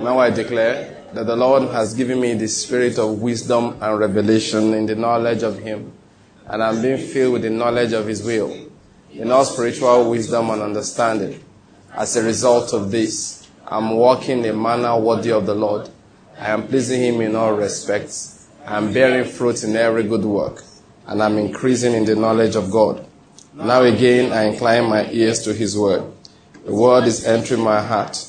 Now I declare that the Lord has given me the spirit of wisdom and revelation in the knowledge of Him, and I'm being filled with the knowledge of His will, in all spiritual wisdom and understanding. As a result of this, I'm walking in a manner worthy of the Lord. I am pleasing Him in all respects. I'm bearing fruit in every good work, and I'm increasing in the knowledge of God. Now again, I incline my ears to His word. The word is entering my heart.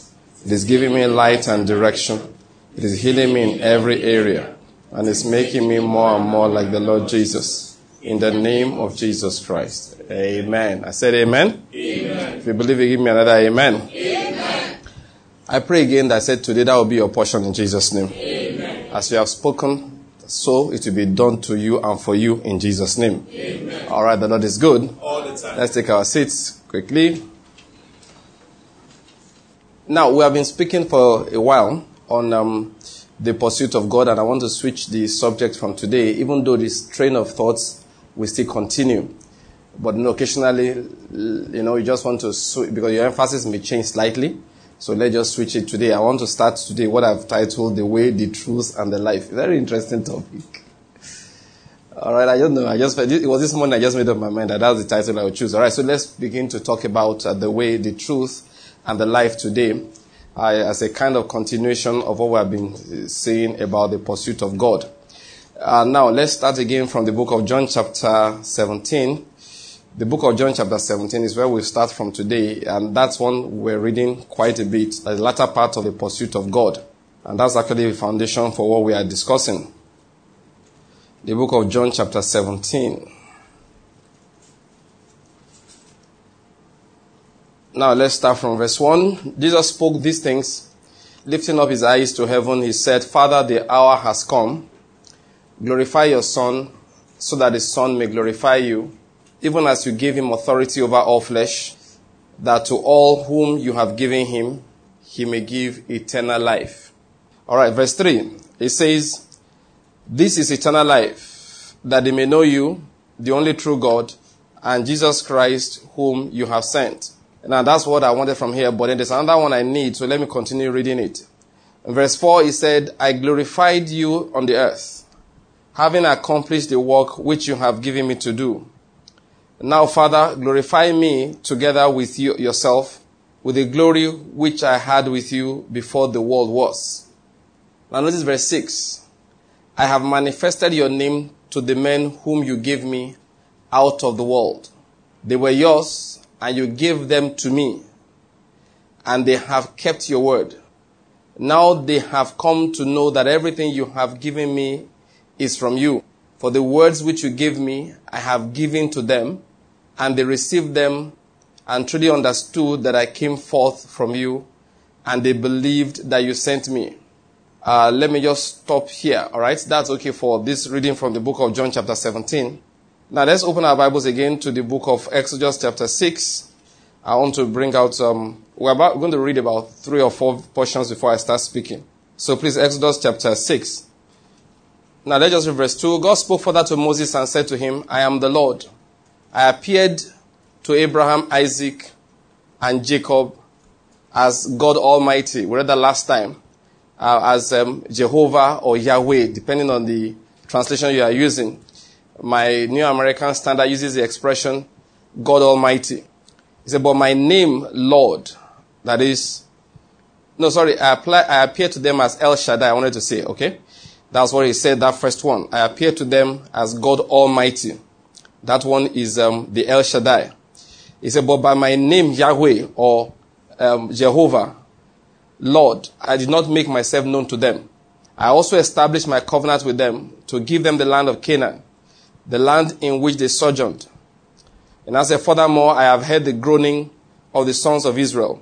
It is giving me light and direction. It is healing me in every area, and it's making me more and more like the Lord Jesus. In the name of Jesus Christ. Amen. I said amen. Amen. If you believe you give me another amen. Amen. I pray again that I said today that will be your portion in Jesus' name. Amen. As you have spoken, so it will be done to you and for you in Jesus' name. Amen. All right, the Lord is good. All the time. Let's take our seats quickly. Now, we have been speaking for a while on um, the pursuit of God, and I want to switch the subject from today, even though this train of thoughts will still continue. But occasionally, you know, you just want to switch because your emphasis may change slightly. So let's just switch it today. I want to start today what I've titled The Way, the Truth, and the Life. Very interesting topic. All right, I don't know. I just it was this morning I just made up my mind that that's the title I would choose. All right, so let's begin to talk about uh, the way, the truth, and the life today, uh, as a kind of continuation of what we have been saying about the pursuit of God. Uh, now let's start again from the book of John, chapter 17. The book of John, chapter 17, is where we start from today, and that's one we're reading quite a bit. The latter part of the pursuit of God, and that's actually the foundation for what we are discussing the book of John, chapter 17. Now let's start from verse 1. Jesus spoke these things, lifting up his eyes to heaven. He said, Father, the hour has come. Glorify your Son, so that the Son may glorify you, even as you gave him authority over all flesh, that to all whom you have given him, he may give eternal life. Alright, verse 3. It says, this is eternal life, that they may know you, the only true God, and Jesus Christ, whom you have sent. Now that's what I wanted from here, but then there's another one I need, so let me continue reading it. In verse 4, he said, I glorified you on the earth, having accomplished the work which you have given me to do. Now, Father, glorify me together with you yourself, with the glory which I had with you before the world was. Now notice verse 6. I have manifested your name to the men whom you gave me out of the world. They were yours, and you gave them to me, and they have kept your word. Now they have come to know that everything you have given me is from you. For the words which you gave me, I have given to them, and they received them and truly understood that I came forth from you, and they believed that you sent me. Uh, let me just stop here. All right, that's okay for this reading from the book of John, chapter 17. Now let's open our Bibles again to the book of Exodus, chapter 6. I want to bring out. Um, we're, about, we're going to read about three or four portions before I start speaking. So please, Exodus chapter 6. Now let's just read verse 2. God spoke further to Moses and said to him, I am the Lord. I appeared to Abraham, Isaac, and Jacob as God Almighty. We read that last time uh, as um, Jehovah or Yahweh, depending on the translation you are using. My New American Standard uses the expression God Almighty. He said, but my name, Lord, that is, no, sorry, I, apply, I appear to them as El Shaddai, I wanted to say, okay? That's what he said, that first one. I appear to them as God Almighty. That one is um, the El Shaddai. He said, but by my name, Yahweh, or um, Jehovah, Lord, I did not make myself known to them. I also established my covenant with them to give them the land of Canaan, the land in which they sojourned. And I said, furthermore, I have heard the groaning of the sons of Israel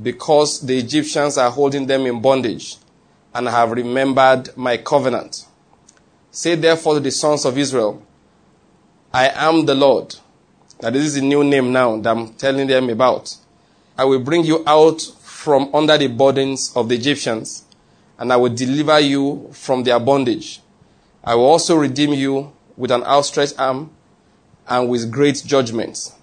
because the Egyptians are holding them in bondage and I have remembered my covenant. Say therefore to the sons of Israel, I am the Lord. Now this is a new name now that I'm telling them about. I will bring you out from under the burdens of the Egyptians, and I will deliver you from their bondage. I will also redeem you with an outstretched arm and with great judgments.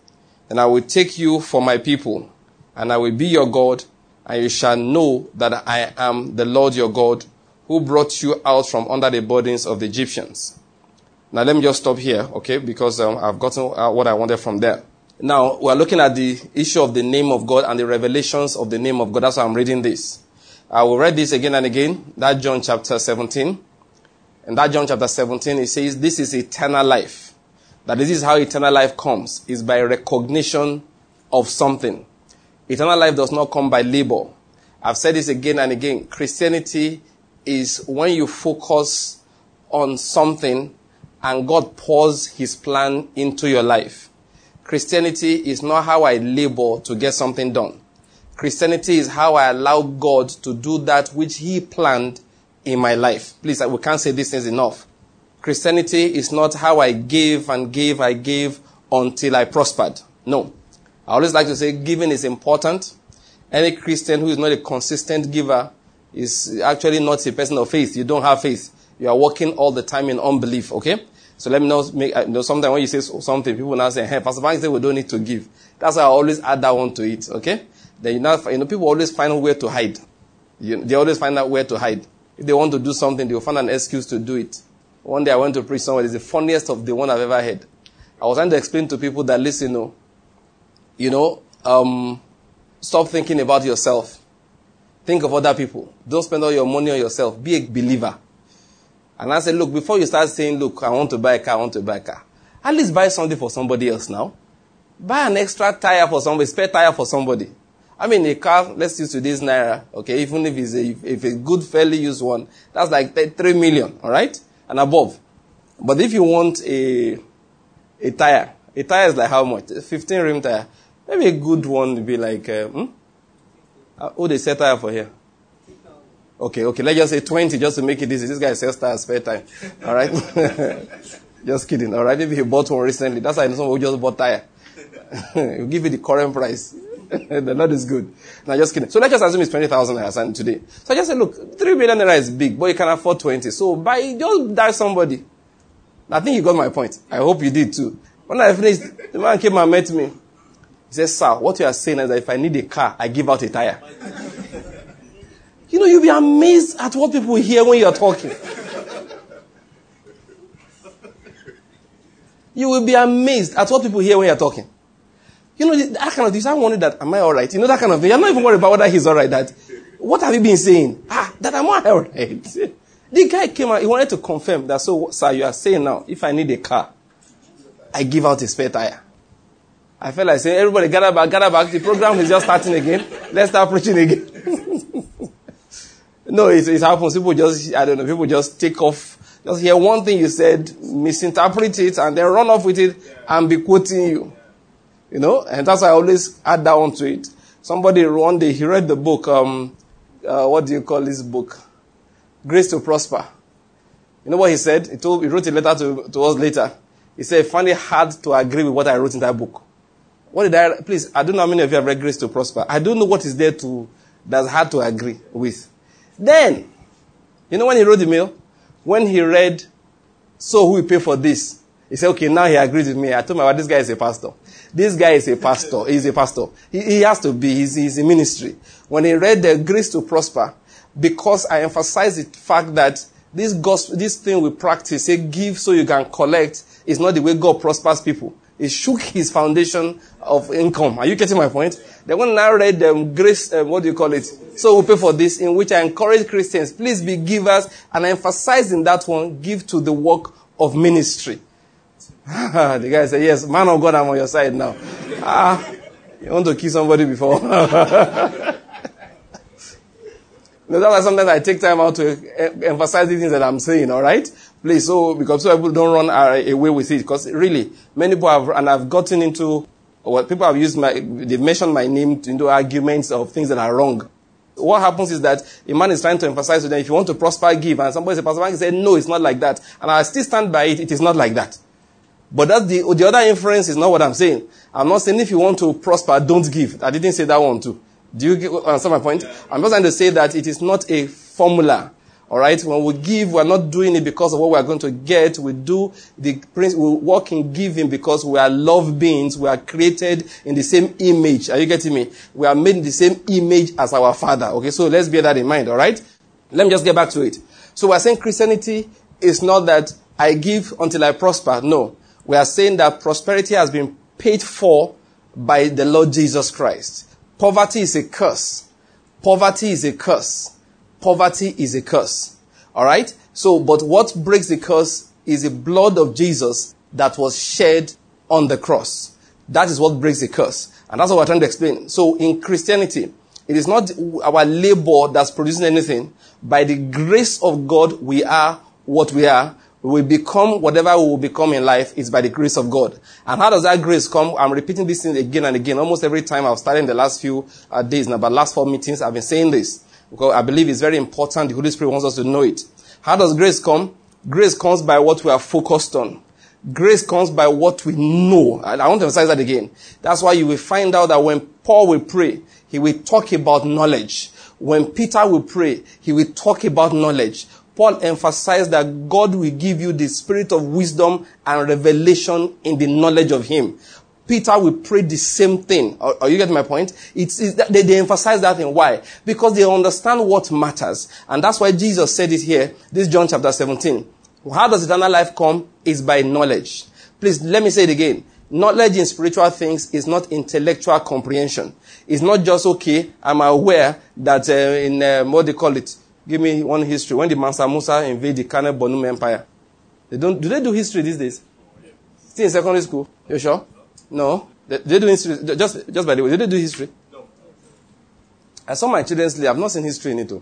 And I will take you for my people, and I will be your God, and you shall know that I am the Lord your God who brought you out from under the burdens of the Egyptians. Now let me just stop here, okay, because um, I've gotten uh, what I wanted from there. Now we're looking at the issue of the name of God and the revelations of the name of God. That's why I'm reading this. I will read this again and again. That John chapter 17. In that John chapter 17, it says, This is eternal life. That this is how eternal life comes, is by recognition of something. Eternal life does not come by labor. I've said this again and again. Christianity is when you focus on something and God pours his plan into your life. Christianity is not how I labor to get something done. Christianity is how I allow God to do that which he planned in my life. Please, we can't say this is enough. Christianity is not how I gave and gave, I gave until I prospered. No. I always like to say giving is important. Any Christian who is not a consistent giver is actually not a person of faith. You don't have faith. You are working all the time in unbelief, okay? So let me know, make, you uh, know, sometimes when you say something, people now say, hey, Pastor Frank said we don't need to give. That's why I always add that one to it, okay? Then you know, you know people always find where to hide. You, they always find out where to hide. If they want to do something, they will find an excuse to do it. One day I went to preach somewhere. It's the funniest of the one I've ever heard. I was trying to explain to people that listen, you know, you know, um, stop thinking about yourself. Think of other people. Don't spend all your money on yourself. Be a believer. And I said, look, before you start saying, look, I want to buy a car, I want to buy a car, at least buy something for somebody else now. Buy an extra tire for somebody, spare tire for somebody. I mean, a car, let's use today's naira, okay, even if it's a, if a good, fairly used one, that's like 3 million, alright? And above. But if you want a, a tire, a tire is like how much? 15 rim tire. Maybe a good one would be like, uh, hmm? Oh, they set tire for here. Okay, okay, let's just say 20 just to make it easy. This guy sells tires spare time. Alright? just kidding, alright? Maybe he bought one recently. That's why someone just bought tire. He'll give you the current price. the Lord is good. Now, just kidding. So let's just assume it's 20,000 naira today. So I just say, look, 3 million naira is big, but you can afford 20. So buy, just die somebody. I think you got my point. I hope you did too. When I finished, the man came and met me. He said, sir, what you are saying is that if I need a car, I give out a tire. you know, you'll be amazed at what people hear when you're talking. You will be amazed at what people hear when you're talking. You know, that kind of this, I wonder that, am I alright? You know, that kind of thing. You're not even worried about whether he's alright. That, what have you been saying? Ah, that I'm alright. the guy came out, he wanted to confirm that, so, sir, you are saying now, if I need a car, I give out a spare tire. I felt like saying, everybody gather back, gather back. The program is just starting again. Let's start preaching again. no, it, it happens. People just, I don't know, people just take off just hear one thing you said, misinterpret it, and then run off with it and be quoting you. You know, and that's why I always add that one to it. Somebody one day he read the book, um, uh, what do you call this book? Grace to Prosper. You know what he said? He told, he wrote a letter to, to us later. He said, find it hard to agree with what I wrote in that book. What did I, please, I don't know how many of you have read Grace to Prosper. I don't know what is there to, that's hard to agree with. Then, you know when he wrote the mail? When he read, so who will pay for this? He said, okay, now he agrees with me. I told my wife, this guy is a pastor. This guy is a pastor. He's a pastor. He, he has to be. He's, he's in ministry. When he read the grace to prosper, because I emphasize the fact that this gospel, this thing we practice, say give so you can collect, is not the way God prospers people. It shook his foundation of income. Are you getting my point? Then when I read the um, grace, um, what do you call it? So we pay for this, in which I encourage Christians, please be givers, and I emphasize in that one, give to the work of ministry. the guy said, yes, man of God, I'm on your side now. ah, you want to kill somebody before? no, that's why sometimes I take time out to emphasize the things that I'm saying, alright? Please, so, because people don't run away with it, because really, many people have, and I've gotten into, well, people have used my, they've mentioned my name into arguments of things that are wrong. What happens is that a man is trying to emphasize to them, if you want to prosper, give. And somebody says, Pastor Frank said, no, it's not like that. And I still stand by it, it is not like that. But that's the, the other inference is not what I'm saying. I'm not saying if you want to prosper, don't give. I didn't say that one too. Do you understand my point? I'm just trying to say that it is not a formula All right. When we give, we're not doing it because of what we're going to get. We do the prince, we walk in giving because we are love beings. We are created in the same image. Are you getting me? We are made in the same image as our father. Okay. So let's bear that in mind. All right. Let me just get back to it. So we're saying Christianity is not that I give until I prosper. No. We are saying that prosperity has been paid for by the Lord Jesus Christ. Poverty is a curse. Poverty is a curse. Poverty is a curse. Alright? So, but what breaks the curse is the blood of Jesus that was shed on the cross. That is what breaks the curse. And that's what we're trying to explain. So in Christianity, it is not our labor that's producing anything. By the grace of God, we are what we are we become whatever we will become in life is by the grace of God. And how does that grace come? I'm repeating this thing again and again. Almost every time I've started in the last few uh, days now, but last four meetings, I've been saying this because I believe it's very important. The Holy Spirit wants us to know it. How does grace come? Grace comes by what we are focused on. Grace comes by what we know. I want to emphasize that again. That's why you will find out that when Paul will pray, he will talk about knowledge. When Peter will pray, he will talk about knowledge. Paul emphasized that God will give you the spirit of wisdom and revelation in the knowledge of Him. Peter will pray the same thing. Are, are you getting my point? It's, it's they, they, emphasize that thing. Why? Because they understand what matters. And that's why Jesus said it here. This John chapter 17. How does eternal life come? Is by knowledge. Please, let me say it again. Knowledge in spiritual things is not intellectual comprehension. It's not just, okay, I'm aware that uh, in, uh, what they call it, Give me one history. When did Mansa Musa invade the Kane Bornu Empire? They don't, do they do history these days? Still in secondary school? You sure? No? They, they do history. Just, just by the way, did they do history? No. I saw my children sleep. I've not seen history in it. Too.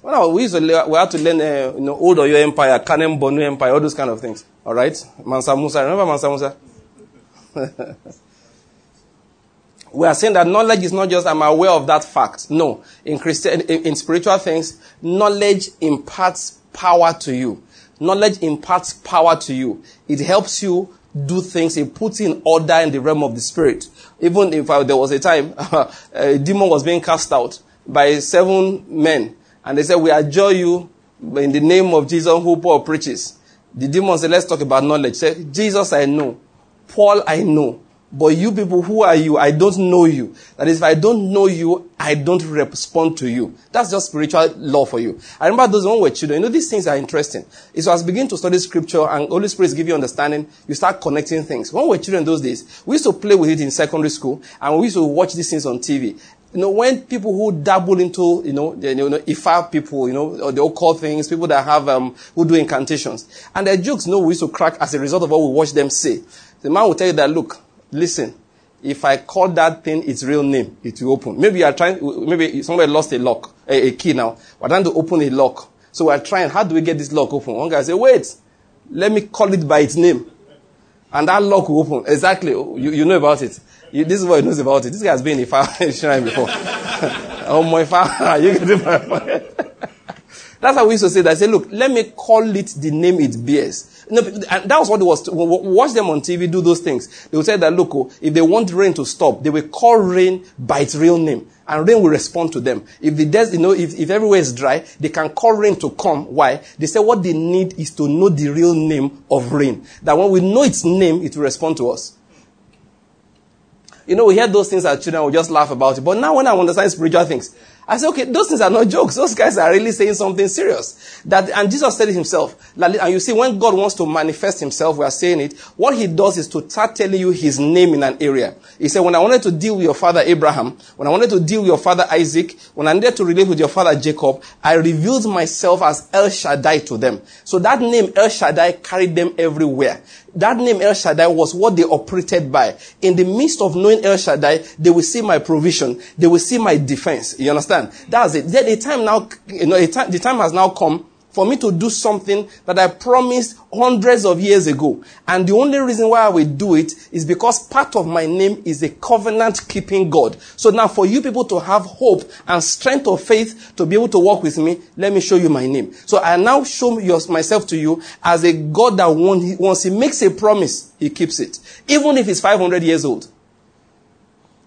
When I, we used to, we had to learn, uh, you know, old Oyo Empire, Kanem Bornu Empire, all those kind of things. All right? Mansa Musa. Remember Mansa Musa? we are saying that knowledge is not just I'm aware of that fact. No. In Christian, in, in spiritual things, knowledge imparts power to you. Knowledge imparts power to you. It helps you do things. It puts in order in the realm of the spirit. Even if uh, there was a time a demon was being cast out by seven men, and they said, "We adjure you in the name of Jesus, who Paul preaches." The demon said, "Let's talk about knowledge." Say, "Jesus, I know. Paul, I know." But you people, who are you? I don't know you. That is, if I don't know you, I don't respond to you. That's just spiritual law for you. I remember those when we were children. You know, these things are interesting. It's as begin to study scripture and Holy Spirit give you understanding, you start connecting things. When we were children those days, we used to play with it in secondary school and we used to watch these things on TV. You know, when people who dabble into, you know, the, you know, Ifa people, you know, or the occult things, people that have, um, who do incantations. And their jokes, you know, we used to crack as a result of what we watch them say. The man will tell you that, look, Listen, if I call that thing its real name, it will open. Maybe you are trying, maybe somebody lost a lock, a, a key now. We're trying to open a lock. So we're trying, how do we get this lock open? One guy say, wait, let me call it by its name. And that lock will open. Exactly. You, you know about it. You, this is what he knows about it. This guy has been in fire shrine before. oh my father, you get point. That's how we used to say that. I say, look, let me call it the name it bears. No, and that was what it was. Watch them on TV do those things. They would say that, look, oh, if they want rain to stop, they will call rain by its real name. And rain will respond to them. If the desert, you know, if, if everywhere is dry, they can call rain to come. Why? They say what they need is to know the real name of rain. That when we know its name, it will respond to us. You know, we hear those things as children, we just laugh about it. But now when I understand spiritual things, I said, okay, those things are not jokes. Those guys are really saying something serious. That, and Jesus said it himself. And you see, when God wants to manifest himself, we are saying it, what he does is to start telling you his name in an area. He said, when I wanted to deal with your father Abraham, when I wanted to deal with your father Isaac, when I needed to relate with your father Jacob, I revealed myself as El Shaddai to them. So that name El Shaddai carried them everywhere. That name El Shaddai was what they operated by. In the midst of knowing El Shaddai, they will see my provision. They will see my defense. You understand? That's it. Then the time now, you know, the time has now come for me to do something that I promised hundreds of years ago. And the only reason why I will do it is because part of my name is a covenant keeping God. So now for you people to have hope and strength of faith to be able to walk with me, let me show you my name. So I now show myself to you as a God that once he makes a promise, he keeps it. Even if it's 500 years old.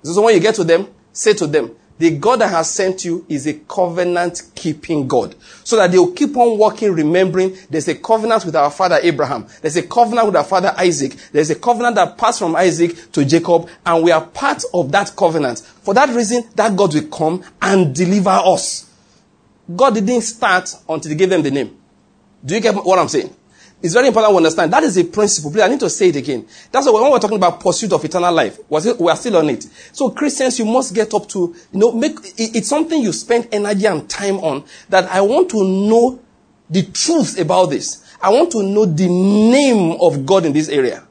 So when you get to them, say to them, The God that has sent you is a covenant keeping God. So that they'll keep on walking, remembering there's a covenant with our father Abraham. There's a covenant with our father Isaac. There's a covenant that passed from Isaac to Jacob, and we are part of that covenant. For that reason, that God will come and deliver us. God didn't start until he gave them the name. Do you get what I'm saying? It's very important to understand. That is a principle. Please, I need to say it again. That's why when we're talking about pursuit of eternal life, we are still on it. So Christians, you must get up to, you know, make, it's something you spend energy and time on that I want to know the truth about this. I want to know the name of God in this area.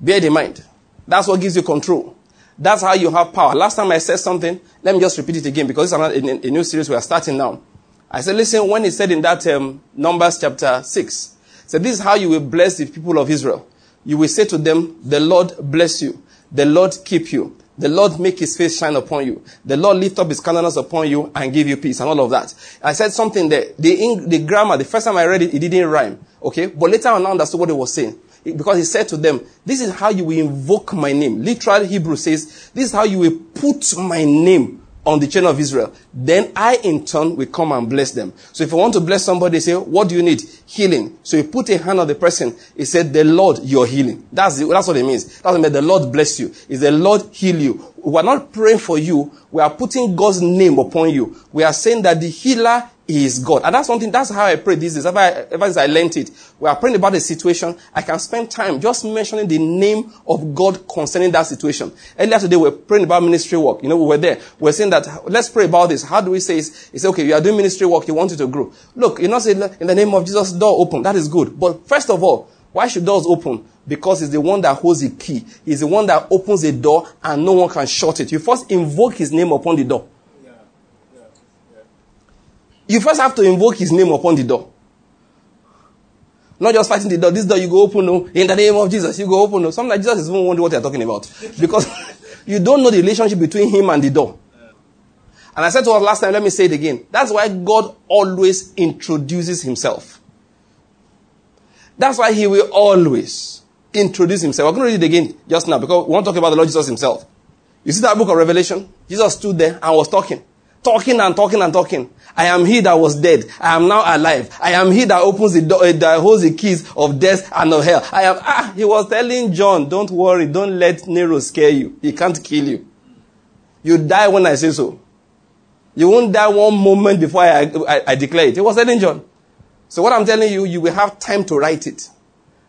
Bear in mind. That's what gives you control. That's how you have power. Last time I said something, let me just repeat it again because it's a, a new series we are starting now. I said, listen, when he said in that um, Numbers chapter 6, so this is how you will bless the people of Israel. You will say to them, the Lord bless you. The Lord keep you. The Lord make his face shine upon you. The Lord lift up his countenance upon you and give you peace and all of that. I said something there. The, the grammar, the first time I read it, it didn't rhyme. Okay? But later on I understood what he was saying. Because he said to them, this is how you will invoke my name. Literal Hebrew says, this is how you will put my name on the chain of Israel. Then I, in turn, will come and bless them. So if you want to bless somebody, say, what do you need? Healing. So you put a hand on the person. He said, the Lord, your healing. That's, the, that's what it means. That's what. The Lord bless you. Is the Lord heal you. We are not praying for you. We are putting God's name upon you. We are saying that the healer is God. And that's something, that's how I pray these days. Ever, ever since I learned it, we are praying about a situation, I can spend time just mentioning the name of God concerning that situation. Earlier today, we were praying about ministry work. You know, we were there. We are saying that, let's pray about this. How do we say it? Said, okay, you are doing ministry work, you want it to grow. Look, you know, say, in the name of Jesus, door open. That is good. But first of all, why should doors open? Because he's the one that holds the key. He's the one that opens the door and no one can shut it. You first invoke his name upon the door. You first have to invoke his name upon the door. Not just fighting the door. This door you go open, no. In the name of Jesus, you go open, oh. no. Sometimes Jesus is even wondering what you're talking about. Because you don't know the relationship between him and the door. And I said to us last time, let me say it again. That's why God always introduces himself. That's why he will always introduce himself. We're going to read it again just now because we want to talk about the Lord Jesus himself. You see that book of Revelation? Jesus stood there and was talking. Talking and talking and talking. I am he that was dead. I am now alive. I am he that opens the door, uh, that holds the keys of death and of hell. I am, ah, he was telling John, don't worry, don't let Nero scare you. He can't kill you. You die when I say so. You won't die one moment before I, I, I declare it. He was telling John. So what I'm telling you, you will have time to write it.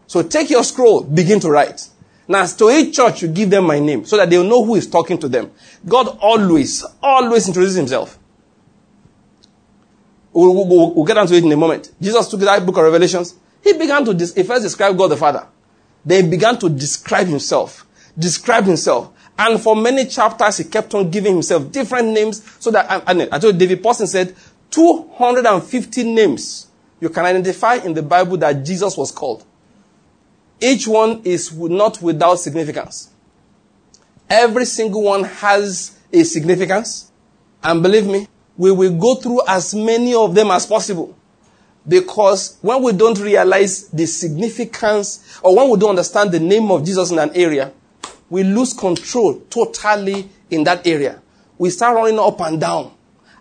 So take your scroll, begin to write. Now, to each church, you give them my name so that they'll know who is talking to them. God always, always introduces himself. We'll, we'll, we'll, get onto it in a moment. Jesus took that book of Revelations. He began to, he first describe God the Father. Then he began to describe himself. Describe himself. And for many chapters, he kept on giving himself different names so that, I, I, I told David Pawson said, 250 names you can identify in the Bible that Jesus was called. Each one is not without significance. Every single one has a significance. And believe me, we will go through as many of them as possible. Because when we don't realize the significance or when we don't understand the name of Jesus in an area, we lose control totally in that area. We start running up and down.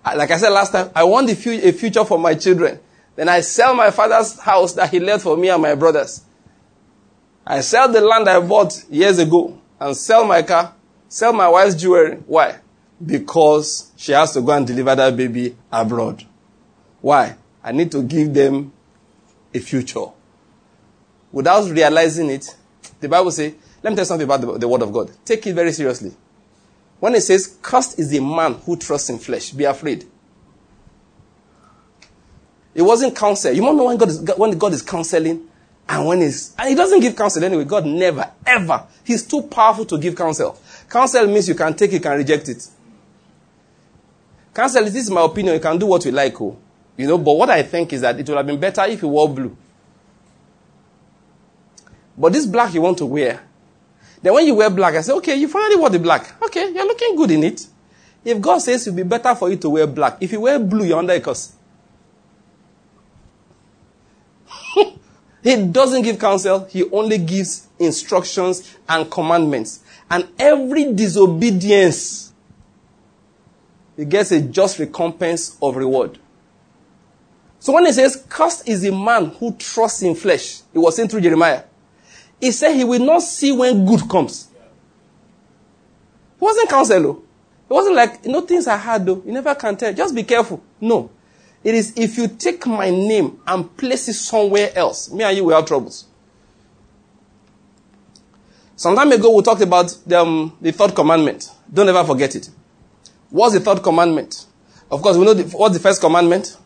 Uh, like I said last time, I want a future for my children. Then I sell my father's house that he left for me and my brothers. I sell the land I bought years ago and sell my car, sell my wife's jewelry. Why? Because she has to go and deliver that baby abroad. Why? I need to give them a future. Without realizing it, the Bible says, let me tell you something about the, the Word of God. Take it very seriously. When it says, cursed is the man who trusts in flesh, be afraid. It wasn't counsel. You to know when God is, when God is counseling and when he's, and he doesn't give counsel anyway. God never, ever. He's too powerful to give counsel. Counsel means you can take it, you can reject it. Counsel, this is my opinion. You can do what you like, oh. You know, but what I think is that it would have been better if you wore blue. But this black you want to wear. Then when you wear black, I say, okay, you finally wore the black. Okay, you're looking good in it. If God says it would be better for you to wear black, if you wear blue, you're under a curse. he doesn't give counsel, he only gives instructions and commandments. And every disobedience he gets a just recompense of reward. So when he says, cursed is the man who trusts in flesh, it was saying through Jeremiah. He said he will not see when good comes. It wasn't counsel, It wasn't like, you know, things are hard though. You never can tell. Just be careful. No. It is if you take my name and place it somewhere else, me and you will have troubles. Some time ago, we talked about the, um, the third commandment. Don't ever forget it. What's the third commandment? Of course, we know the, what's the first commandment?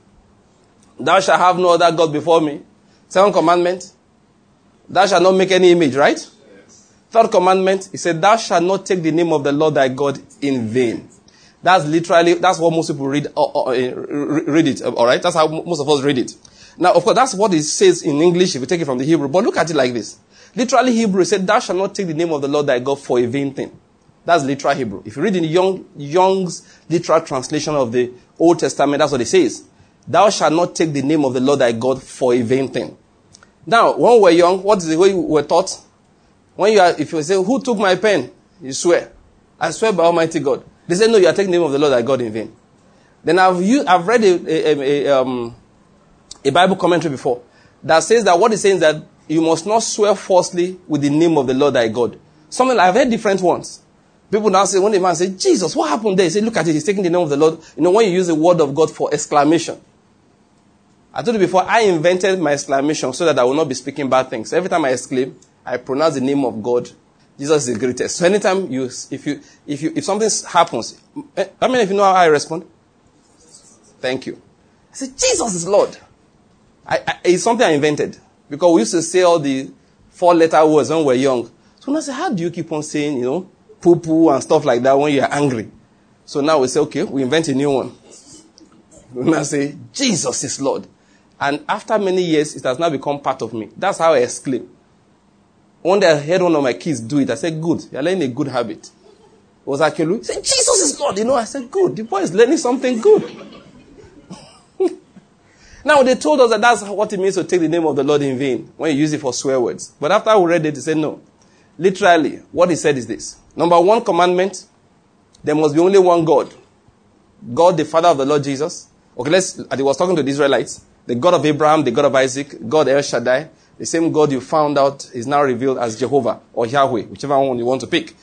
Thou shalt have no other God before me. Second commandment? Thou shalt not make any image, right? Yes. Third commandment, he said, Thou shalt not take the name of the Lord thy God in vain. That's literally, that's what most people read, uh, uh, uh read it, alright? That's how most of us read it. Now, of course, that's what it says in English if you take it from the Hebrew. But look at it like this. Literally Hebrew said, Thou shalt not take the name of the Lord thy God for a vain thing. That's literal Hebrew. If you read in Young, Young's literal translation of the Old Testament, that's what it says. Thou shalt not take the name of the Lord thy God for a vain thing. Now, when we were young, what is the way we were taught? When you are, if you say, Who took my pen? You swear. I swear by Almighty God. They say, No, you are taking the name of the Lord thy God in vain. Then I've, I've read a, a, a, um, a Bible commentary before that says that what it's saying is that you must not swear falsely with the name of the Lord thy God. Something I've heard different ones. People now say, when the man say, Jesus, what happened there? He say, look at it, he's taking the name of the Lord. You know, when you use the word of God for exclamation. I told you before, I invented my exclamation so that I will not be speaking bad things. Every time I exclaim, I pronounce the name of God. Jesus is the greatest. So anytime you, if you, if you, if something happens, I mean, if you know how I respond, thank you. I said, Jesus is Lord. I, I, it's something I invented because we used to say all the four letter words when we were young. So when I said, how do you keep on saying, you know, poo poo and stuff like that when you're angry? So now we say, okay, we invent a new one. We now say, Jesus is Lord. And after many years, it has now become part of me. That's how I exclaim. One day I heard one of my kids do it. I said, good. You're learning a good habit. It was Akelu. He said, Jesus is Lord. You know, I said, good. The boy is learning something good. now, they told us that that's what it means to take the name of the Lord in vain when you use it for swear words. But after we read it, he said, no. Literally, what he said is this. Number one commandment, there must be only one God. God, the Father of the Lord Jesus. Okay, let's, he was talking to the Israelites. The God of Abraham, the God of Isaac, God El Shaddai, the same God you found out is now revealed as Jehovah or Yahweh, whichever one you want to pick.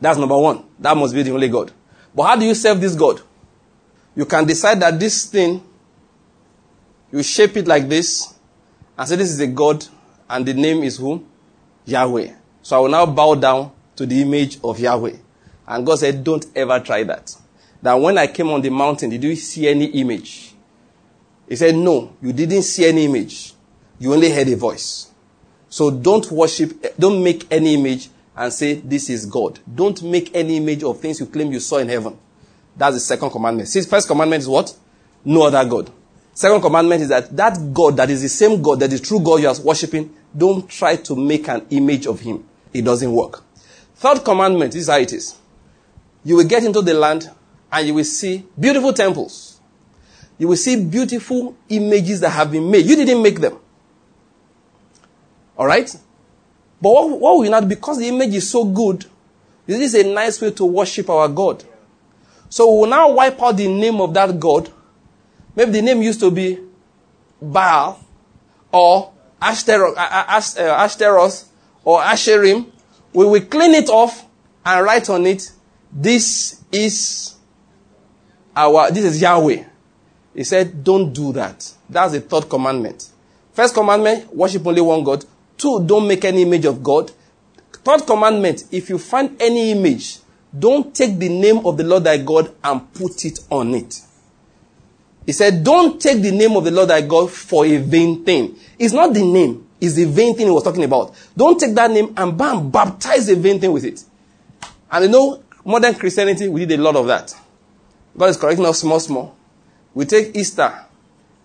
That's number one. That must be the only God. But how do you serve this God? You can decide that this thing, you shape it like this, and say this is a God, and the name is who? Yahweh. So I will now bow down to the image of Yahweh. And God said, don't ever try that. That when I came on the mountain, did you see any image? He said, No, you didn't see any image. You only heard a voice. So don't worship, don't make any image and say, This is God. Don't make any image of things you claim you saw in heaven. That's the second commandment. See, first commandment is what? No other God. Second commandment is that that God that is the same God, that is the true God you are worshiping, don't try to make an image of him. It doesn't work. Third commandment is how it is. You will get into the land and you will see beautiful temples you will see beautiful images that have been made. You didn't make them. Alright? But what, what will not, because the image is so good, this is a nice way to worship our God. So we will now wipe out the name of that God. Maybe the name used to be Baal or Ashtaroth, or Asherim. We will clean it off and write on it, this is our, this is Yahweh. He said, don't do that. That's the third commandment. First commandment, worship only one God. Two, don't make any image of God. Third commandment, if you find any image, don't take the name of the Lord thy God and put it on it. He said, don't take the name of the Lord thy God for a vain thing. It's not the name, it's the vain thing he was talking about. Don't take that name and bam, baptize the vain thing with it. And you know, modern Christianity, we did a lot of that. God is correcting us small, small. We take Easter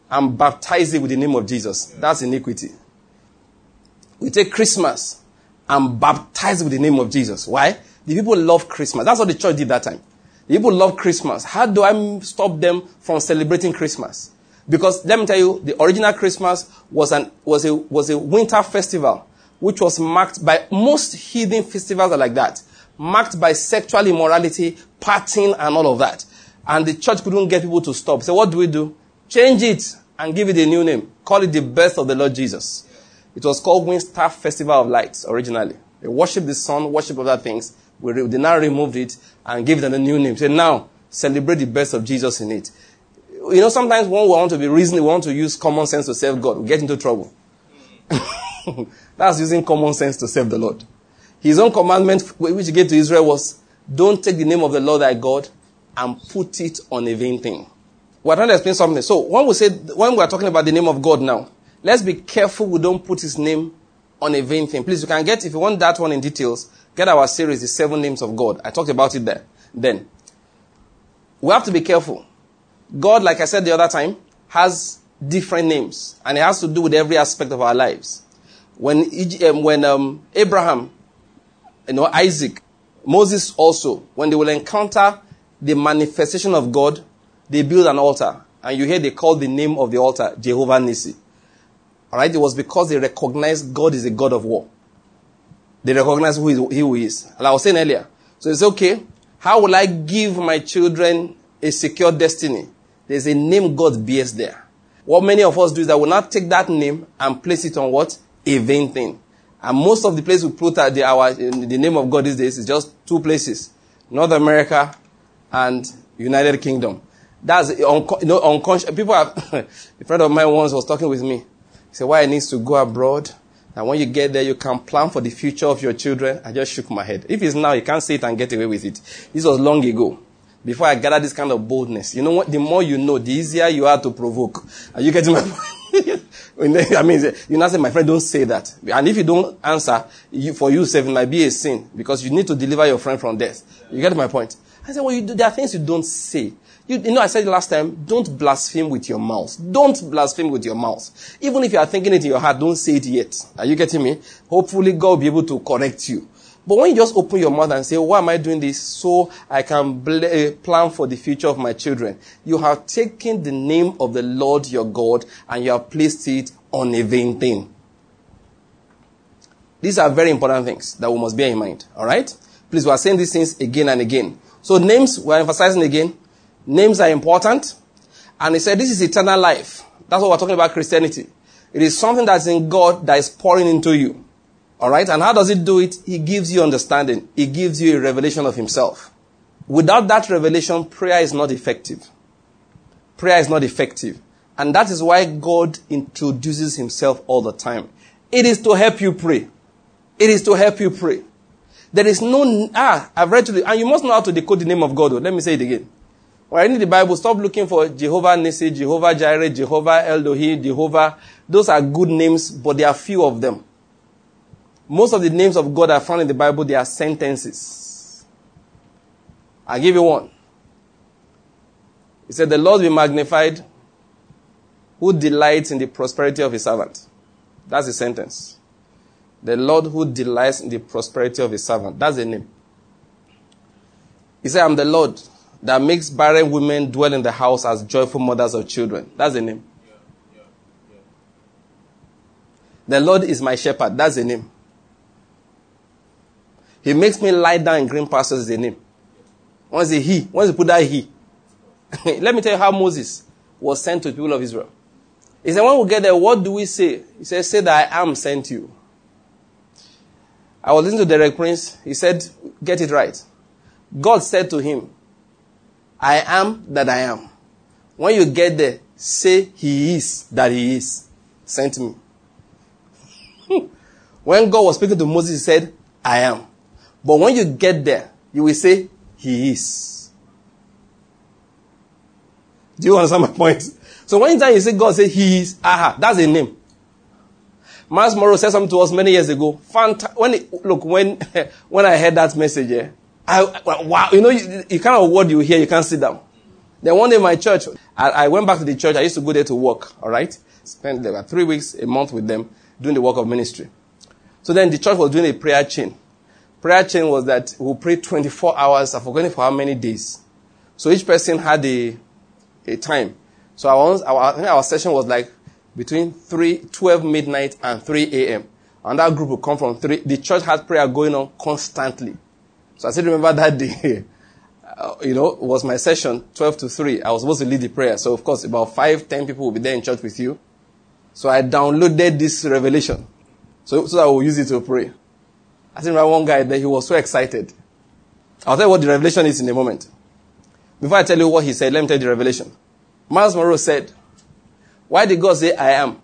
and baptize it with the name of Jesus. That's iniquity. We take Christmas and baptize it with the name of Jesus. Why? The people love Christmas. That's what the church did that time. The people love Christmas. How do I stop them from celebrating Christmas? Because let me tell you, the original Christmas was an was a was a winter festival, which was marked by most heathen festivals are like that. marked by sexual immorality, partying, and all of that. And the church couldn't get people to stop. So what do we do? Change it and give it a new name. Call it the birth of the Lord Jesus. It was called Winstaff Festival of Lights originally. They worship the sun, worship other things. We re- they now removed it and gave it a new name. Say now, celebrate the birth of Jesus in it. You know, sometimes when we want to be reasonable, we want to use common sense to serve God. We get into trouble. That's using common sense to serve the Lord. His own commandment, which he gave to Israel, was don't take the name of the Lord thy God and put it on a vain thing. We're trying to explain something. So when we say, when we're talking about the name of God now, let's be careful we don't put his name on a vain thing. Please, you can get, if you want that one in details, get our series, The Seven Names of God. I talked about it there. Then. We have to be careful. God, like I said the other time, has different names, and it has to do with every aspect of our lives. When, um, when um, Abraham, you know, Isaac, Moses also, when they will encounter the manifestation of God, they build an altar. And you hear they call the name of the altar Jehovah Nissi. Alright? It was because they recognized God is a God of war. They recognize who, he who is. I was saying earlier. So it's okay. How will I give my children a secure destiny? There's a name God bears there. What many of us do is that we'll not take that name and place it on what? A vain thing. And most of the places we put the, our, the name of God these days is just two places. North America and United Kingdom. That's you know, unconscious. People have, a friend of mine once was talking with me. He said, why I needs to go abroad. And when you get there, you can plan for the future of your children. I just shook my head. If it's now, you can't say it and get away with it. This was long ago. Before I gather this kind of boldness. You know what? The more you know, the easier you are to provoke. Are you getting my point? I mean, you not say, my friend, don't say that. And if you don't answer, you, for you, it might be a sin because you need to deliver your friend from death. You get my point? I said, well, you do, there are things you don't say. You, you, know, I said last time, don't blaspheme with your mouth. Don't blaspheme with your mouth. Even if you are thinking it in your heart, don't say it yet. Are you getting me? Hopefully God will be able to correct you. But when you just open your mouth and say, why am I doing this? So I can bl- uh, plan for the future of my children. You have taken the name of the Lord your God and you have placed it on a vain thing. These are very important things that we must bear in mind. Alright? Please, we are saying these things again and again. So names, we are emphasizing again. Names are important. And he said, this is eternal life. That's what we're talking about Christianity. It is something that's in God that is pouring into you. Alright? And how does it do it? He gives you understanding. He gives you a revelation of himself. Without that revelation, prayer is not effective. Prayer is not effective. And that is why God introduces himself all the time. It is to help you pray. It is to help you pray. There is no, ah, I've read to the, and you must know how to decode the name of God. Let me say it again. When I read the Bible, stop looking for Jehovah Nissi, Jehovah Jireh, Jehovah Elohim, Jehovah. Those are good names, but there are few of them. Most of the names of God are found in the Bible, they are sentences. I'll give you one. He said, The Lord be magnified who delights in the prosperity of his servant. That's the sentence. The Lord who delights in the prosperity of his servant. That's the name. He said, I'm the Lord that makes barren women dwell in the house as joyful mothers of children. That's the name. Yeah, yeah, yeah. The Lord is my shepherd. That's the name. He makes me lie down in green pastures. Is the name. Once he, he, once you put that he. Let me tell you how Moses was sent to the people of Israel. He said, when we get there, what do we say? He said, say that I am sent you. I was listening to Derek Prince. He said, get it right. God said to him, I am that I am. When you get there, say he is that he is. Sent me. when God was speaking to Moses, he said, I am. But when you get there, you will say, He is. Do you understand my point? So when time you say God say He is, aha, that's a name. Myles Munroe said something to us many years ago. Fanta- when it, look, when when I heard that message, yeah, I, wow, you know, you, you kind of word you hear, you can't sit down. Then one day my church, I, I, went back to the church. I used to go there to work. All right, spent about three weeks, a month with them doing the work of ministry. So then the church was doing a prayer chain prayer chain was that we pray 24 hours. I've for how many days. So each person had a, a time. So our, our, our session was like between 3, 12 midnight and 3 a.m. And that group would come from 3. The church had prayer going on constantly. So I still remember that day. Uh, you know, was my session, 12 to 3. I was supposed to lead the prayer. So, of course, about 5, 10 people will be there in church with you. So I downloaded this revelation. So, so I will use it to pray. I think remember one guy there, he was so excited. I'll tell you what the revelation is in a moment. Before I tell you what he said, let me tell you the revelation. Myles Munroe said, Why did God say I am?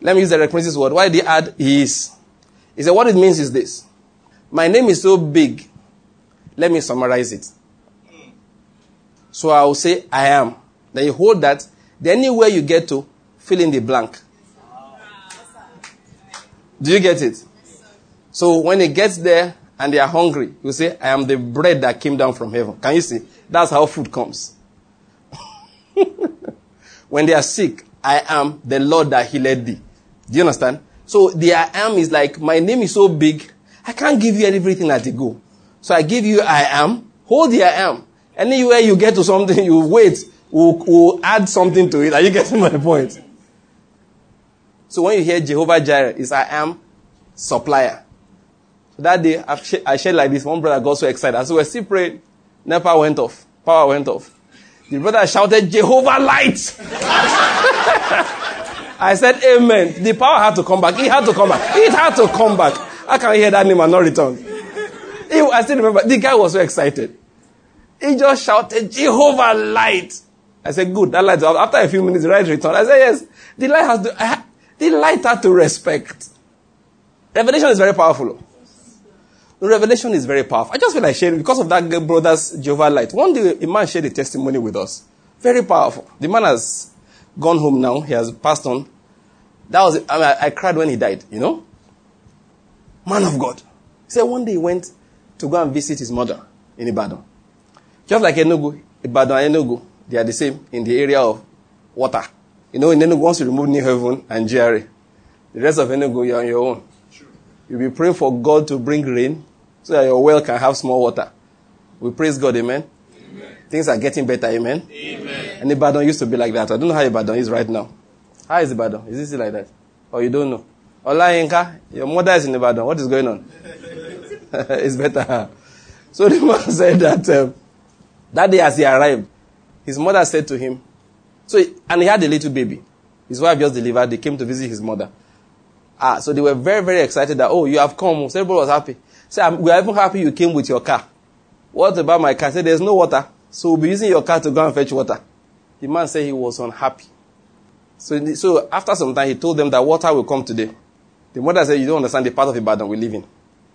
Let me use the references word. Why did he add he is? He said, What it means is this. My name is so big. Let me summarize it. So I will say, I am. Then you hold that. Then anywhere you get to, fill in the blank. Do you get it? So when it gets there and they are hungry, you say, I am the bread that came down from heaven. Can you see? That's how food comes. when they are sick, I am the Lord that healed thee. Do you understand? So the I am is like, my name is so big, I can't give you everything at a go. So I give you I am, hold the I am. Anywhere you get to something, you wait, we'll, we'll add something to it. Are you getting my point? So when you hear Jehovah Jireh, it's I am supplier. That day, I shared like this. One brother got so excited. As we were still praying, NEPA went off. Power went off. The brother shouted, Jehovah light! I said, Amen. The power had to come back. It had to come back. It had to come back. I can't hear that name and not return. I still remember. The guy was so excited. He just shouted, Jehovah light. I said, good. That light. After a few minutes, the light returned. I said, yes. The light has to, the light had to respect. Revelation is very powerful. Revelation is very powerful. I just feel like sharing because of that brother's Jehovah light. One day, a man shared a testimony with us. Very powerful. The man has gone home now. He has passed on. That was, I, mean, I cried when he died, you know? Man of God. He said one day he went to go and visit his mother in Ibadan. Just like Enugu, Ibadan and Enugu, they are the same in the area of water. You know, in Enugu, once you remove New Haven and GRA, the rest of Enugu, you're on your own. You'll be praying for God to bring rain so that your well can have small water. We praise God, amen. amen. Things are getting better, amen. amen. And Ibadan used to be like that. I don't know how Ibadan is right now. How is Ibadan? Is it still like that? Or you don't know? Olayinka, your mother is in Ibadan. What is going on? it's better. So the man said that um, that day as he arrived, his mother said to him, so and he had a little baby. His wife just delivered. They came to visit his mother. Ah, so they were very, very excited that, oh, you have come. So everybody was happy. So we are even happy you came with your car. What about my car? Say, there's no water. So we'll be using your car to go and fetch water. The man said he was unhappy. So, so after some time, he told them that water will come today. The mother said, you don't understand the part of Ibadan we live in.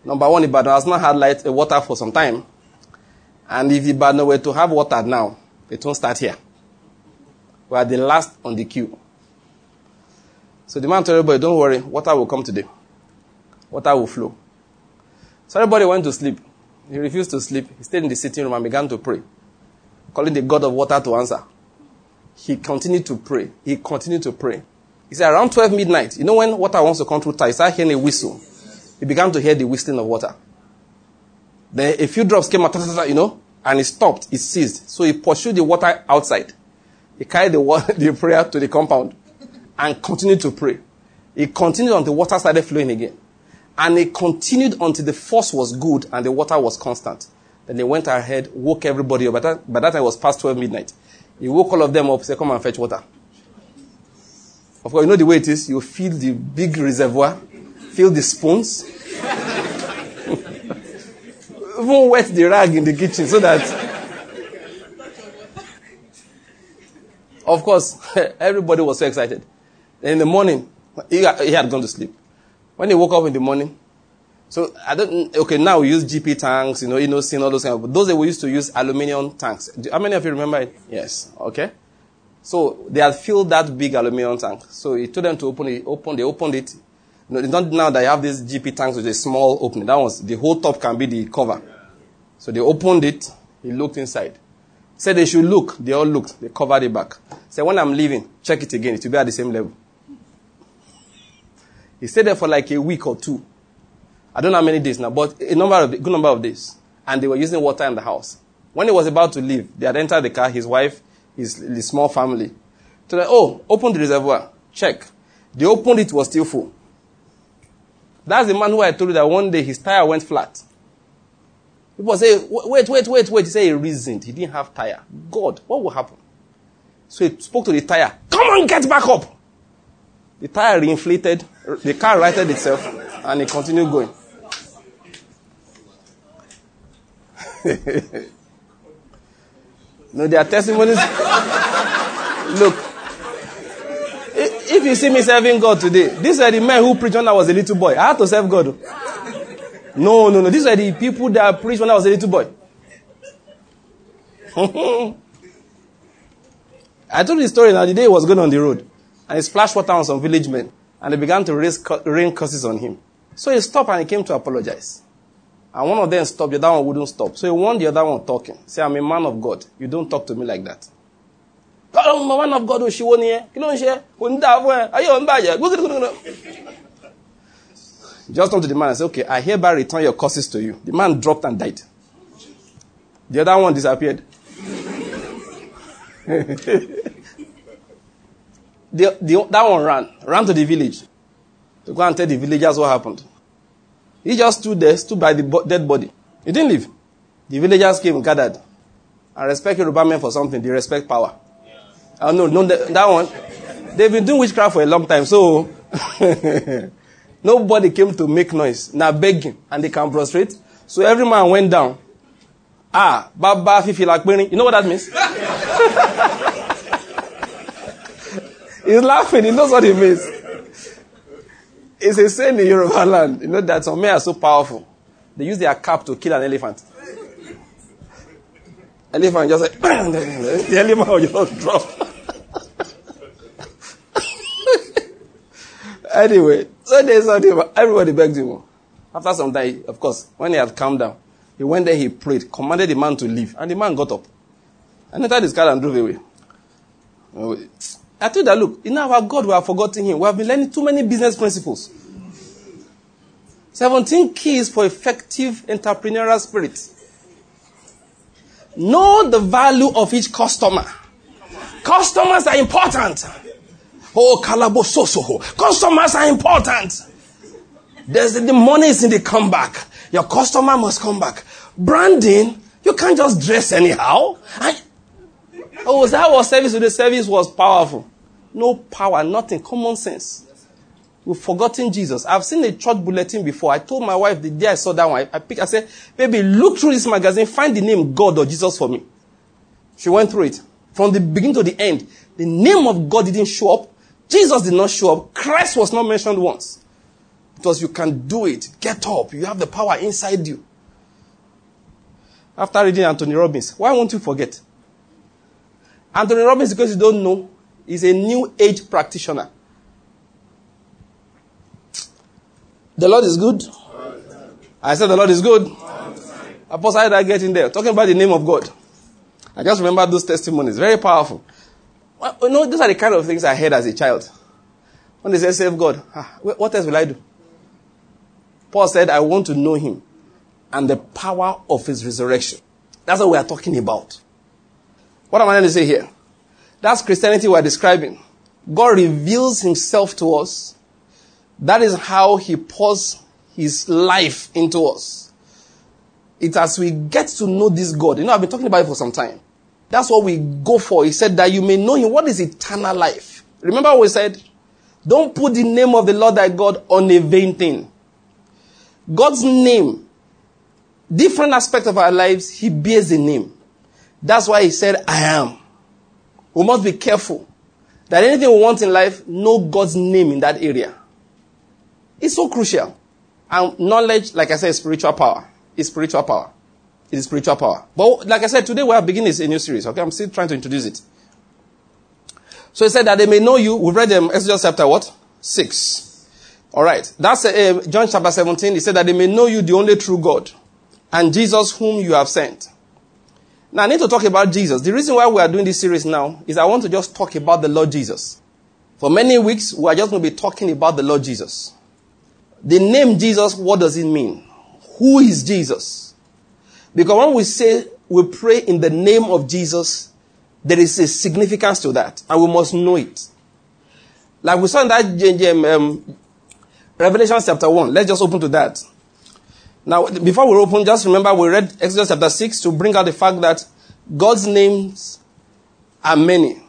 Number one, Ibadan has not had light, uh, water for some time. And if Ibadan were to have water now, it won't start here. We are the last on the queue. So the man told everybody, don't worry, water will come today. Water will flow. So everybody went to sleep. He refused to sleep. He stayed in the sitting room and began to pray, calling the God of water to answer. He continued to pray. He continued to pray. He said around 12 midnight, you know when water wants to come through he started hearing a whistle. He began to hear the whistling of water. Then a few drops came out, you know, and it stopped. It ceased. So he pursued the water outside. He carried the, the prayer to the compound and continued to pray. He continued until the water started flowing again. And he continued until the force was good and the water was constant. Then they went ahead, woke everybody up. By that, by that time it was past 12 midnight. He woke all of them up, said, come and fetch water. Of course, you know the way it is. You fill the big reservoir, fill the spoons, even wet the rag in the kitchen so that of course everybody was so excited in the morning he had gone to sleep when he woke up in the morning so i don't okay now we use gp tanks you know you know seeing all those kind of, but those that we used to use aluminium tanks how many of you remember it yes okay so they had filled that big aluminium tank so he told them to open it open they opened it know, it's not now that you have these GP tanks with a small opening. That was the whole top can be the cover. So they opened it. He looked inside. Said they should look. They all looked. They covered it back. Said when I'm leaving, check it again. It will be at the same level. He stayed there for like a week or two. I don't know how many days now, but a number of good number of days. And they were using water in the house. When he was about to leave, they had entered the car. His wife, his, his small family. So they, oh, open the reservoir. Check. They opened it, was still full. That's the man who I told you that one day his tire went flat. People say, wait, wait, wait, wait. He said he reasoned. He didn't have tire. God, what will happen? So he spoke to the tire. Come on, get back up. The tire reinflated. The car righted itself and it continued going. no, there are testimonies. Look, if you see me serving God today, these are the men who preached when I was a little boy. I had to serve God. No, no, no. These are the people that preached when I was a little boy. I told you the story now. The day was going on the road, and he splashed water on some village men, and they began to raise, rain curses on him. So he stopped and he came to apologize. And one of them stopped, the other one wouldn't stop. So he warned the other one talking. Say, I'm a man of God. You don't talk to me like that. Man of God. Just come to the man and say, okay, I hereby return your curses to you. The man dropped and died. The other one disappeared. the, the, that one ran, ran to the village to go and tell the villagers what happened. He just stood there, stood by the bo- dead body. He didn't leave. The villagers came, gathered, and respect Yoruba men for something. They respect power. Yeah. Oh, no, no, that, one. They've been doing witchcraft for a long time, so nobody came to make noise. Now begging, and they can prostrate. So every man went down. Ah, Baba Fifi Lakpeni. You know what that means? He's laughing. He knows what he means. It's a saying in Yoruba land. You know that some men are so powerful. They use their cap to kill an elephant. Elephant just like, the elephant will just drop. anyway, so there's something, everybody begged him. After some time, of course, when he had calmed down, he went there, he prayed, commanded the man to leave, and the man got up. And entered his car and drove away. I told her, look, in our God, we have forgotten him. We have been learning too many business principles. 17 keys for effective entrepreneurial spirit. Know the value of each customer. Customers are important. Oh, kalabososo. Customers are important. There's the, the money is in the comeback. Your customer must come back. Branding, you can't just dress anyhow. I, oh, that was service. The service was powerful. No power, nothing, common sense. We've forgotten Jesus. I've seen a church bulletin before. I told my wife the day I saw that one, I, I picked, I said, baby, look through this magazine, find the name God or Jesus for me. She went through it. From the beginning to the end, the name of God didn't show up. Jesus did not show up. Christ was not mentioned once. Because you can do it. Get up. You have the power inside you. After reading Anthony Robbins, why won't you forget? Anthony Robbins, because you don't know, is a new age practitioner. The Lord is good. I said the Lord is good. Apostle, how did I get in there? Talking about the name of God. I just remember those testimonies. Very powerful. Well, you know, these are the kind of things I heard as a child. When they say, save God, ah, what else will I do? Paul said, I want to know him and the power of his resurrection. That's what we are talking about. What am I going to say here? That's Christianity we're describing. God reveals himself to us. That is how he pours his life into us. It's as we get to know this God. You know, I've been talking about it for some time. That's what we go for. He said that you may know him. What is eternal life? Remember what we said? Don't put the name of the Lord thy God on a vain thing. God's name, different aspect of our lives, he bears a name. That's why he said, I am. We must be careful that anything we want in life, know God's name in that area. It's so crucial. And knowledge, like I said, is spiritual power. It's spiritual power. It is spiritual power. But like I said, today we are beginning a new series. Okay, I'm still trying to introduce it. So he said that they may know you. We've read them, Exodus chapter what? 6. All right. That's uh, John chapter 17. He said that they may know you, the only true God, and Jesus whom you have sent. Now, I need to talk about Jesus. The reason why we are doing this series now is I want to just talk about the Lord Jesus. For many weeks, we are just going to be talking about the Lord Jesus. The name Jesus, what does it mean? Who is Jesus? Because when we say we pray in the name of Jesus, there is a significance to that, and we must know it. Like we saw in that um, Revelation chapter 1. Let's just open to that. Now, before we open, just remember we read Exodus chapter 6 to bring out the fact that God's names are many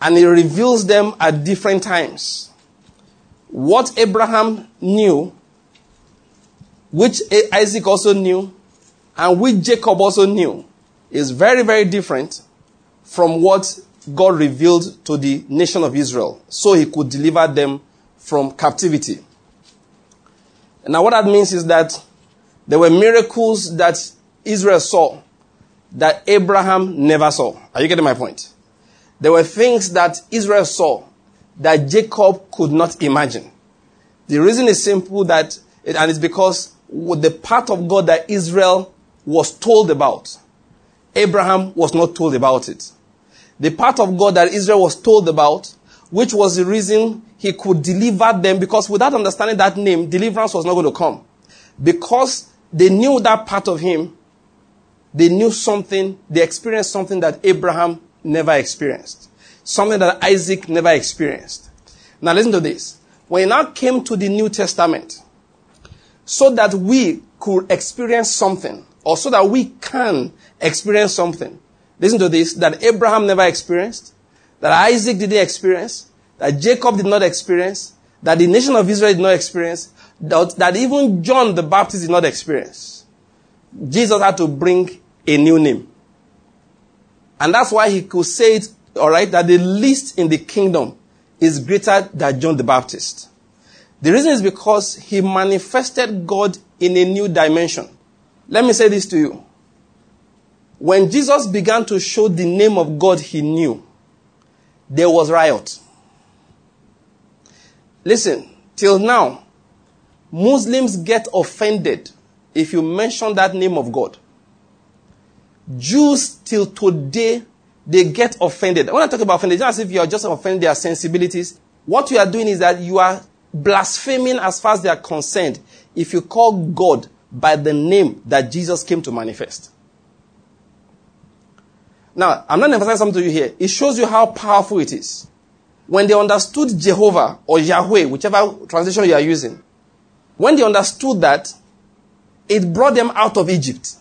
and he reveals them at different times. What Abraham knew, which Isaac also knew, and which Jacob also knew, is very, very different from what God revealed to the nation of Israel so he could deliver them from captivity. Now, what that means is that there were miracles that Israel saw that Abraham never saw. Are you getting my point? There were things that Israel saw that Jacob could not imagine. The reason is simple that, and it's because the part of God that Israel was told about, Abraham was not told about it. The part of God that Israel was told about, which was the reason he could deliver them, because without understanding that name, deliverance was not going to come. Because they knew that part of him, they knew something, they experienced something that Abraham never experienced. Something that Isaac never experienced. Now listen to this. When it now came to the New Testament, so that we could experience something, or so that we can experience something, listen to this, that Abraham never experienced, that Isaac didn't experience, that Jacob did not experience, that the nation of Israel did not experience, that, that even John the Baptist did not experience. Jesus had to bring a new name. And that's why he could say it, alright, that the least in the kingdom is greater than John the Baptist. The reason is because he manifested God in a new dimension. Let me say this to you. When Jesus began to show the name of God he knew, there was riot. Listen, till now, Muslims get offended if you mention that name of God. Jews till today, they get offended. When I talk about offended, it's not as if you are just offending their sensibilities. What you are doing is that you are blaspheming as far as they are concerned if you call God by the name that Jesus came to manifest. Now, I'm not emphasizing something to you here. It shows you how powerful it is. When they understood Jehovah or Yahweh, whichever translation you are using, when they understood that, it brought them out of Egypt.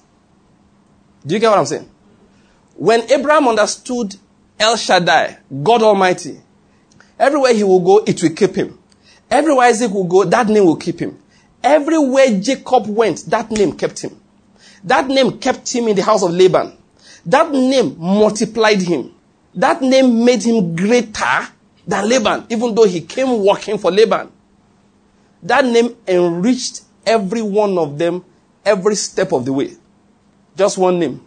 Do you get what I'm saying? When Abraham understood El Shaddai, God Almighty, everywhere he will go, it will keep him. Everywhere Isaac will go, that name will keep him. Everywhere Jacob went, that name kept him. That name kept him in the house of Laban. That name multiplied him. That name made him greater than Laban, even though he came working for Laban. That name enriched every one of them every step of the way. Just one name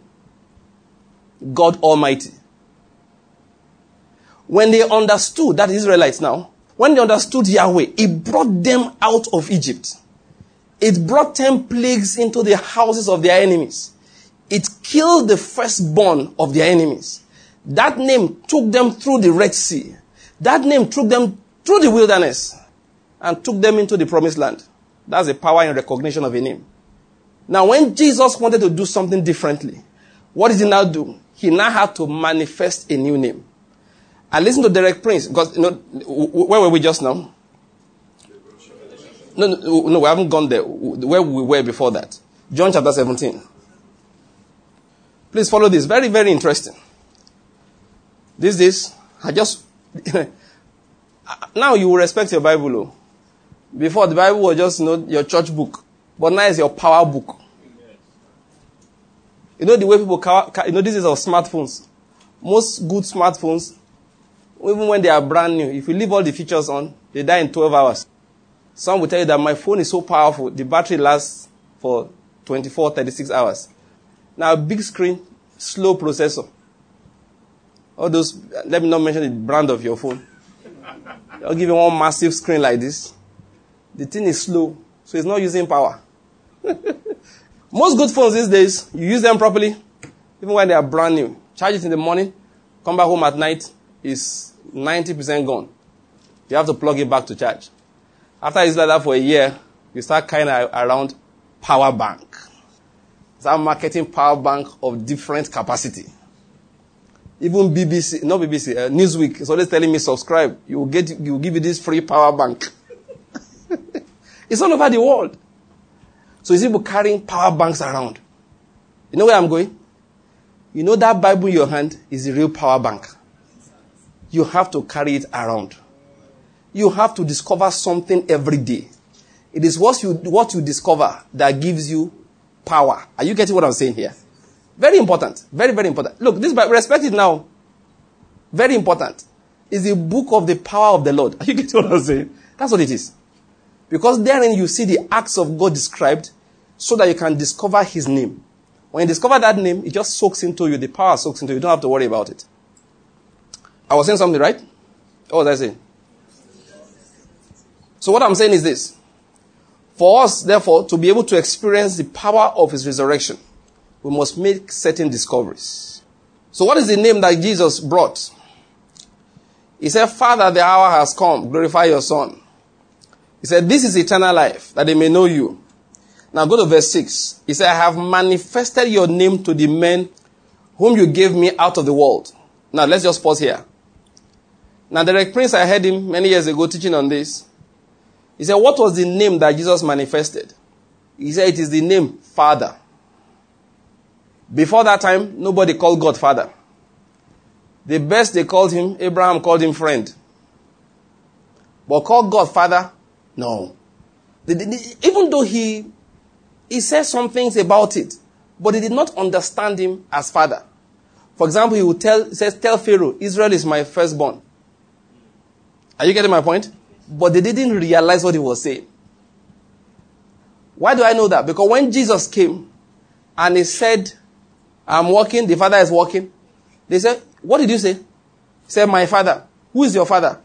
God Almighty. When they understood, that Israelites now, when they understood Yahweh, it brought them out of Egypt. It brought 10 plagues into the houses of their enemies. It killed the firstborn of their enemies. That name took them through the Red Sea. That name took them through the wilderness and took them into the promised land. That's the power in recognition of a name. Now, when Jesus wanted to do something differently, what did he now do? He now had to manifest a new name. And listen to Derek Prince, because, you know, where were we just now? No, no, no, we haven't gone there. Where we were before that. John chapter 17. Please follow this. Very, very interesting. This, this, I just, now you will respect your Bible. Before the Bible was just, you know, your church book. But now it's your power book. You know the way people, you know, this is our smartphones. Most good smartphones, even when they are brand new, if you leave all the features on, they die in 12 hours. Some will tell you that my phone is so powerful, the battery lasts for 24, 36 hours. Now, big screen, slow processor. All those, let me not mention the brand of your phone. I'll give you one massive screen like this. The thing is slow, so it's not using power. Most good phones these days, you use them properly, even when they are brand new. Charge it in the morning, come back home at night, is 90% gone. You have to plug it back to charge. After you use that for a year, you start kind of around power bank. Start marketing power bank of different capacity. Even BBC, not BBC, uh, Newsweek is always telling me subscribe. You will get, you will give you this free power bank. it's all over the world. So see people carrying power banks around. You know where I'm going? You know that Bible in your hand is a real power bank. You have to carry it around. You have to discover something every day. It is what you, what you discover that gives you power. Are you getting what I'm saying here? Very important. Very, very important. Look, this Bible, respect it now. Very important. Is the book of the power of the Lord. Are you getting what I'm saying? That's what it is. Because therein you see the acts of God described so that you can discover his name. When you discover that name, it just soaks into you. The power soaks into you. You don't have to worry about it. I was saying something, right? What was I saying? So what I'm saying is this. For us, therefore, to be able to experience the power of his resurrection, we must make certain discoveries. So what is the name that Jesus brought? He said, Father, the hour has come. Glorify your son. He said, this is eternal life, that they may know you. Now go to verse 6. He said, I have manifested your name to the men whom you gave me out of the world. Now let's just pause here. Now Derek Prince, I heard him many years ago teaching on this. He said, what was the name that Jesus manifested? He said, it is the name Father. Before that time, nobody called God Father. The best they called him, Abraham called him friend. But call God Father? No. Even though he, he said some things about it, but they did not understand him as Father. For example, he would tell, says, tell Pharaoh, Israel is my firstborn. Are you getting my point? But they didn't realize what he was saying. Why do I know that? Because when Jesus came and he said, I'm walking, the father is walking, they said, What did you say? He said, My father. Who is your father?